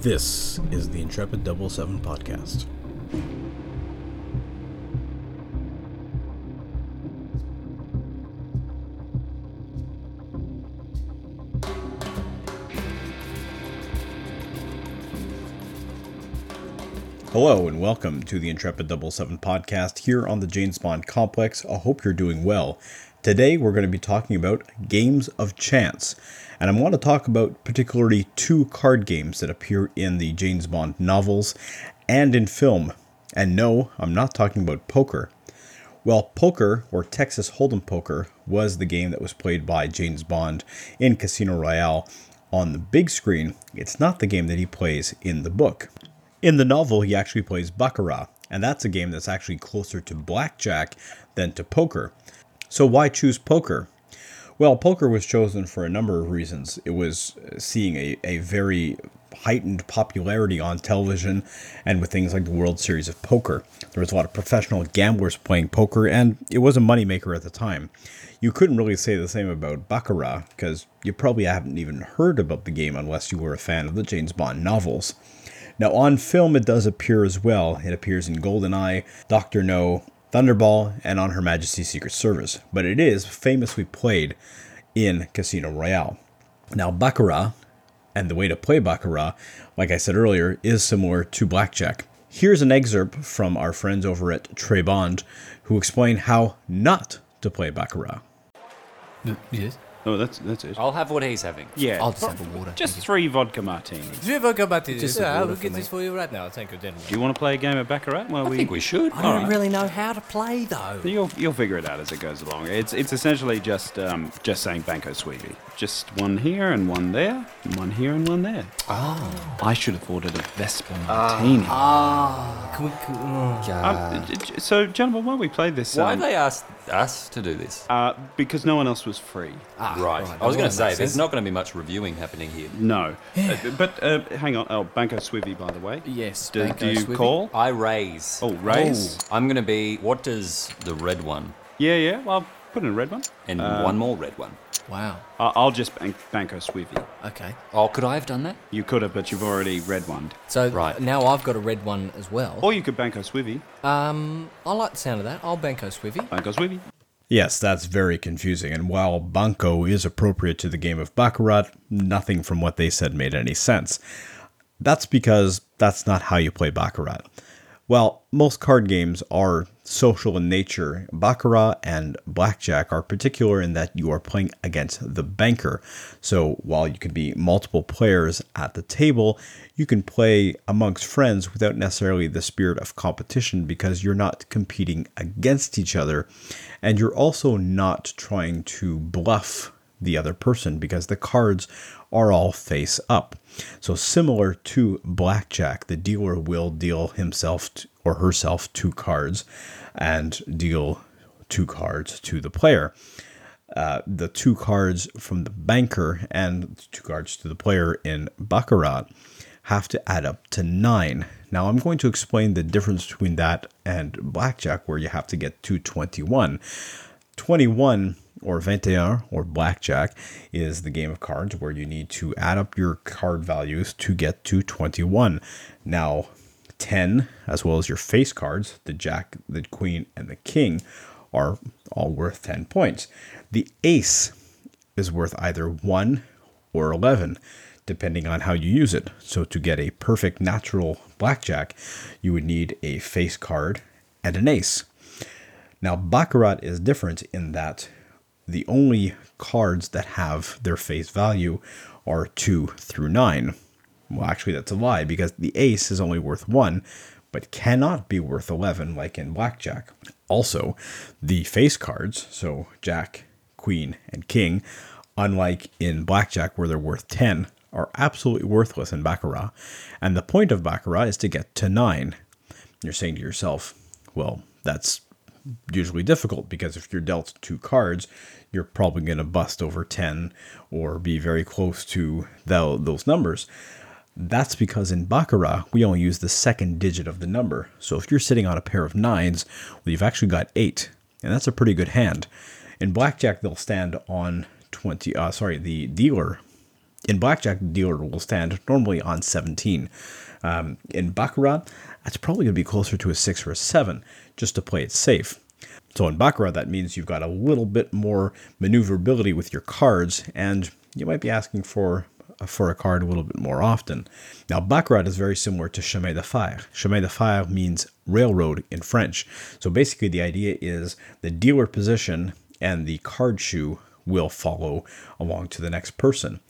This is the Intrepid Double Seven podcast. Hello and welcome to the Intrepid Double Seven podcast here on the James Bond Complex. I hope you're doing well. Today we're going to be talking about games of chance, and I want to talk about particularly two card games that appear in the James Bond novels and in film. And no, I'm not talking about poker. Well, poker, or Texas Hold'em poker, was the game that was played by James Bond in Casino Royale on the big screen. It's not the game that he plays in the book. In the novel, he actually plays Baccarat, and that's a game that's actually closer to blackjack than to poker. So, why choose poker? Well, poker was chosen for a number of reasons. It was uh, seeing a, a very heightened popularity on television and with things like the World Series of Poker. There was a lot of professional gamblers playing poker, and it was a moneymaker at the time. You couldn't really say the same about Baccarat, because you probably haven't even heard about the game unless you were a fan of the James Bond novels. Now, on film, it does appear as well. It appears in GoldenEye, Doctor No, Thunderball, and on Her Majesty's Secret Service, but it is famously played in Casino Royale. Now, Baccarat, and the way to play Baccarat, like I said earlier, is similar to Blackjack. Here's an excerpt from our friends over at Très Bond who explain how not to play Baccarat. Yes. Oh, that's that's it. I'll have what he's having. Yeah, I'll just have a water. just three vodka martinis. Do you ever go back to this? Just a Yeah, water we'll for get me. this for you right now. Thank you, gentlemen. Do you want to play a game of baccarat? Well, I we, think we should. I don't really know how to play though. You'll you'll figure it out as it goes along. It's it's essentially just um, just saying Banco Suivi. Just one here and one there, and one here and one there. Oh. I should have ordered a Vesper martini. Ah, can we? Can, oh. Um, j- j- so, gentlemen, why don't we play this? Why um, they asked us to do this? uh, because no one else was free. Ah, right. I was going to say, there's not going to be much reviewing happening here. No, Uh, but uh, hang on. Oh, Banco Suivi, by the way. Yes, Do, Banco do you Suivi. call? I raise. Oh, raise. I'm going to be. What does the red one Yeah, yeah. Well, put in a red one. and Uh, one more red one? Wow. I- I'll just bank Banco Suivi. Okay. Oh, could I have done that? You could have, but you've already red one. So Right. now I've got a red one as well. Or you could Banco Suivi. Um, I like the sound of that. I'll Banco Suivi. Banco Suivi. Yes, that's very confusing, and while Banco is appropriate to the game of Baccarat, nothing from what they said made any sense. That's because that's not how you play Baccarat. While most card games are social in nature, Baccarat and Blackjack are particular in that you are playing against the banker. So while you can be multiple players at the table, you can play amongst friends without necessarily the spirit of competition because you're not competing against each other. And you're also not trying to bluff the other person because the cards are all face up. So, similar to blackjack, the dealer will deal himself or herself two cards and deal two cards to the player. Uh, the two cards from the banker and two cards to the player in Baccarat have to add up to nine. Now, I'm going to explain the difference between that and blackjack, where you have to get to 21. 21 or 21 or blackjack is the game of cards where you need to add up your card values to get to 21. Now, 10 as well as your face cards, the jack, the queen and the king are all worth 10 points. The ace is worth either 1 or 11 depending on how you use it. So to get a perfect natural blackjack, you would need a face card and an ace. Now, Baccarat is different in that the only cards that have their face value are 2 through 9. Well, actually, that's a lie because the ace is only worth 1, but cannot be worth 11 like in Blackjack. Also, the face cards, so Jack, Queen, and King, unlike in Blackjack where they're worth 10, are absolutely worthless in Baccarat. And the point of Baccarat is to get to 9. You're saying to yourself, well, that's usually difficult because if you're dealt two cards, you're probably going to bust over 10 or be very close to tho- those numbers. That's because in Baccarat, we only use the second digit of the number. So if you're sitting on a pair of nines, well, you've actually got eight, and that's a pretty good hand. In Blackjack, they'll stand on 20, uh, sorry, the dealer In blackjack, the dealer will stand normally on 17. Um, in baccarat, that's probably going to be closer to a six or a seven, just to play it safe. So in baccarat, that means you've got a little bit more maneuverability with your cards, and you might be asking for for a card a little bit more often. Now, Baccarat is very similar to Chemin de Fer. Chemin de Fer means railroad in French. So basically, the idea is the dealer position and the card shoe will follow along to the next person.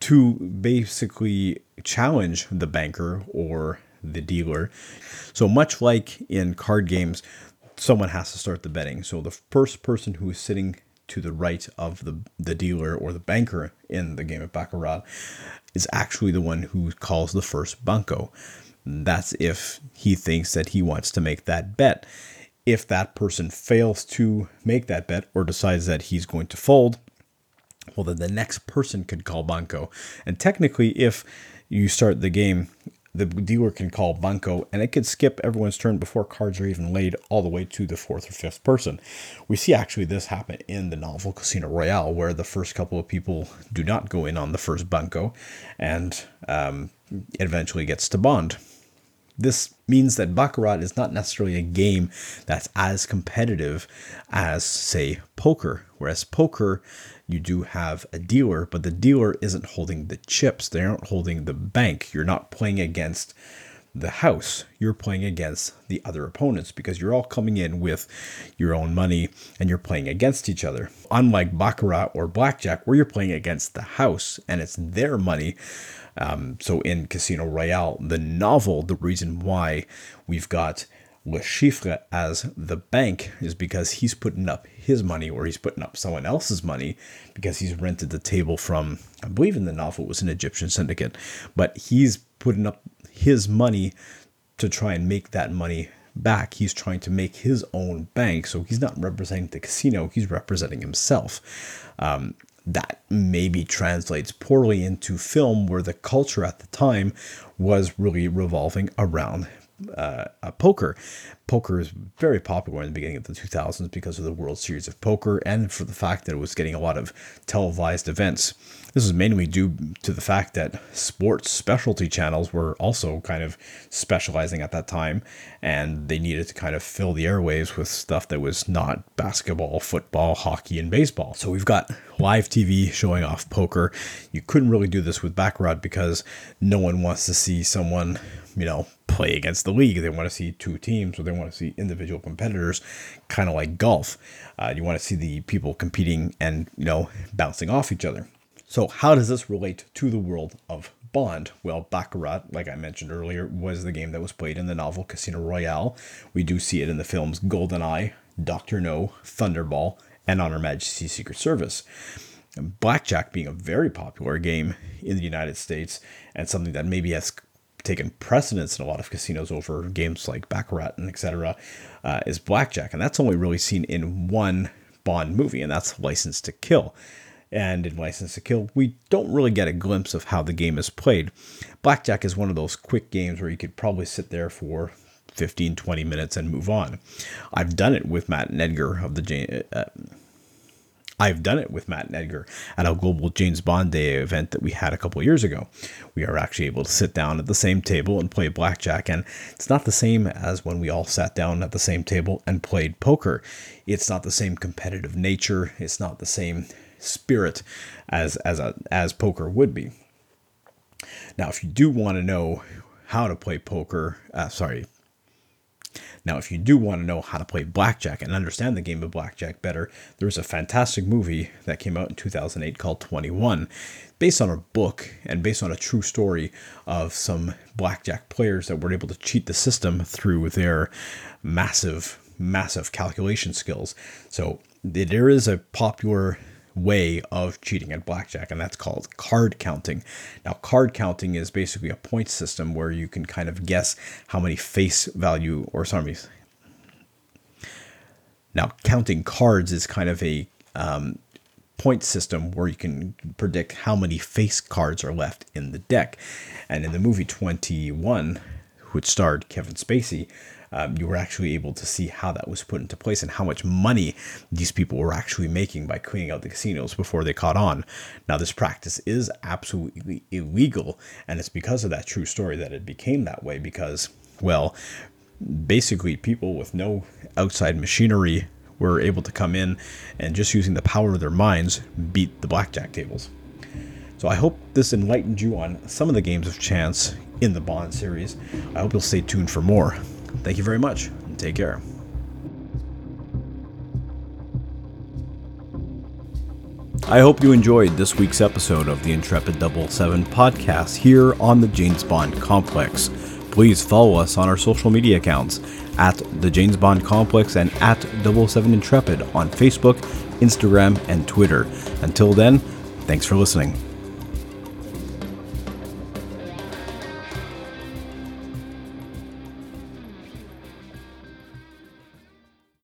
To basically challenge the banker or the dealer. So much like in card games, someone has to start the betting. So the first person who is sitting to the right of the, the dealer or the banker in the game of Baccarat is actually the one who calls the first banco. That's if he thinks that he wants to make that bet. If that person fails to make that bet or decides that he's going to fold, well, then the next person could call banco. And technically, if you start the game the dealer can call banco and it could skip everyone's turn before cards are even laid all the way to the fourth or fifth person. We see actually this happen in the novel Casino Royale, where the first couple of people do not go in on the first banco and um, eventually gets to Bond. This means that Baccarat is not necessarily a game that's as competitive as, say, poker. Whereas poker, you do have a dealer, but the dealer isn't holding the chips. They aren't holding the bank. You're not playing against the house. You're playing against the other opponents because you're all coming in with your own money and you're playing against each other. Unlike Baccarat or Blackjack, where you're playing against the house and it's their money. Um, so in Casino Royale, the novel, the reason why we've got Le Chiffre as the bank is because he's putting up his money or he's putting up someone else's money because he's rented the table from, I believe in the novel it was an Egyptian syndicate, but he's putting up his money to try and make that money back. He's trying to make his own bank. So he's not representing the casino, he's representing himself. Um, that maybe translates poorly into film where the culture at the time was really revolving around uh, poker. Poker is very popular in the beginning of the 2000s because of the World Series of Poker and for the fact that it was getting a lot of televised events. This is mainly due to the fact that sports specialty channels were also kind of specializing at that time and they needed to kind of fill the airwaves with stuff that was not basketball, football, hockey, and baseball. So we've got live TV showing off poker. You couldn't really do this with Baccarat because no one wants to see someone, you know, play against the league. They want to see two teams or they want to see individual competitors, kind of like golf. Uh, you want to see the people competing and, you know, bouncing off each other. So, how does this relate to the world of Bond? Well, Baccarat, like I mentioned earlier, was the game that was played in the novel Casino Royale. We do see it in the films GoldenEye, Doctor No, Thunderball, and On Her Majesty's Secret Service. Blackjack being a very popular game in the United States and something that maybe has taken precedence in a lot of casinos over games like Baccarat and etc. Uh, is Blackjack, and that's only really seen in one Bond movie, and that's License to Kill and in License to Kill, we don't really get a glimpse of how the game is played. Blackjack is one of those quick games where you could probably sit there for 15, 20 minutes and move on. I've done it with Matt and Edgar of the. Uh, I've done it with Matt and Edgar at a global James Bond Day event that we had a couple years ago. We are actually able to sit down at the same table and play blackjack, and it's not the same as when we all sat down at the same table and played poker. It's not the same competitive nature. It's not the same spirit as as a as poker would be. Now, if you do want to know how to play poker, uh, sorry. Now, if you do want to know how to play blackjack and understand the game of blackjack better, there's a fantastic movie that came out in 2008 called 21, based on a book and based on a true story of some blackjack players that were able to cheat the system through their massive, massive calculation skills. So there is a popular way of cheating at blackjack, and that's called card counting. Now, card counting is basically a point system where you can kind of guess how many face value, or sorry, now counting cards is kind of a um, point system where you can predict how many face cards are left in the deck. And in the movie 21, which starred Kevin Spacey, um, you were actually able to see how that was put into place and how much money these people were actually making by cleaning out the casinos before they caught on. Now, this practice is absolutely illegal, and it's because of that true story that it became that way because, well, basically people with no outside machinery were able to come in and just using the power of their minds beat the blackjack tables. So I hope this enlightened you on some of the games of chance in the Bond series. I hope you'll stay tuned for more. Thank you very much and take care. I hope you enjoyed this week's episode of the Intrepid 77 podcast here on the James Bond Complex. Please follow us on our social media accounts at the James Bond Complex and at 77 Intrepid on Facebook, Instagram, and Twitter. Until then, thanks for listening.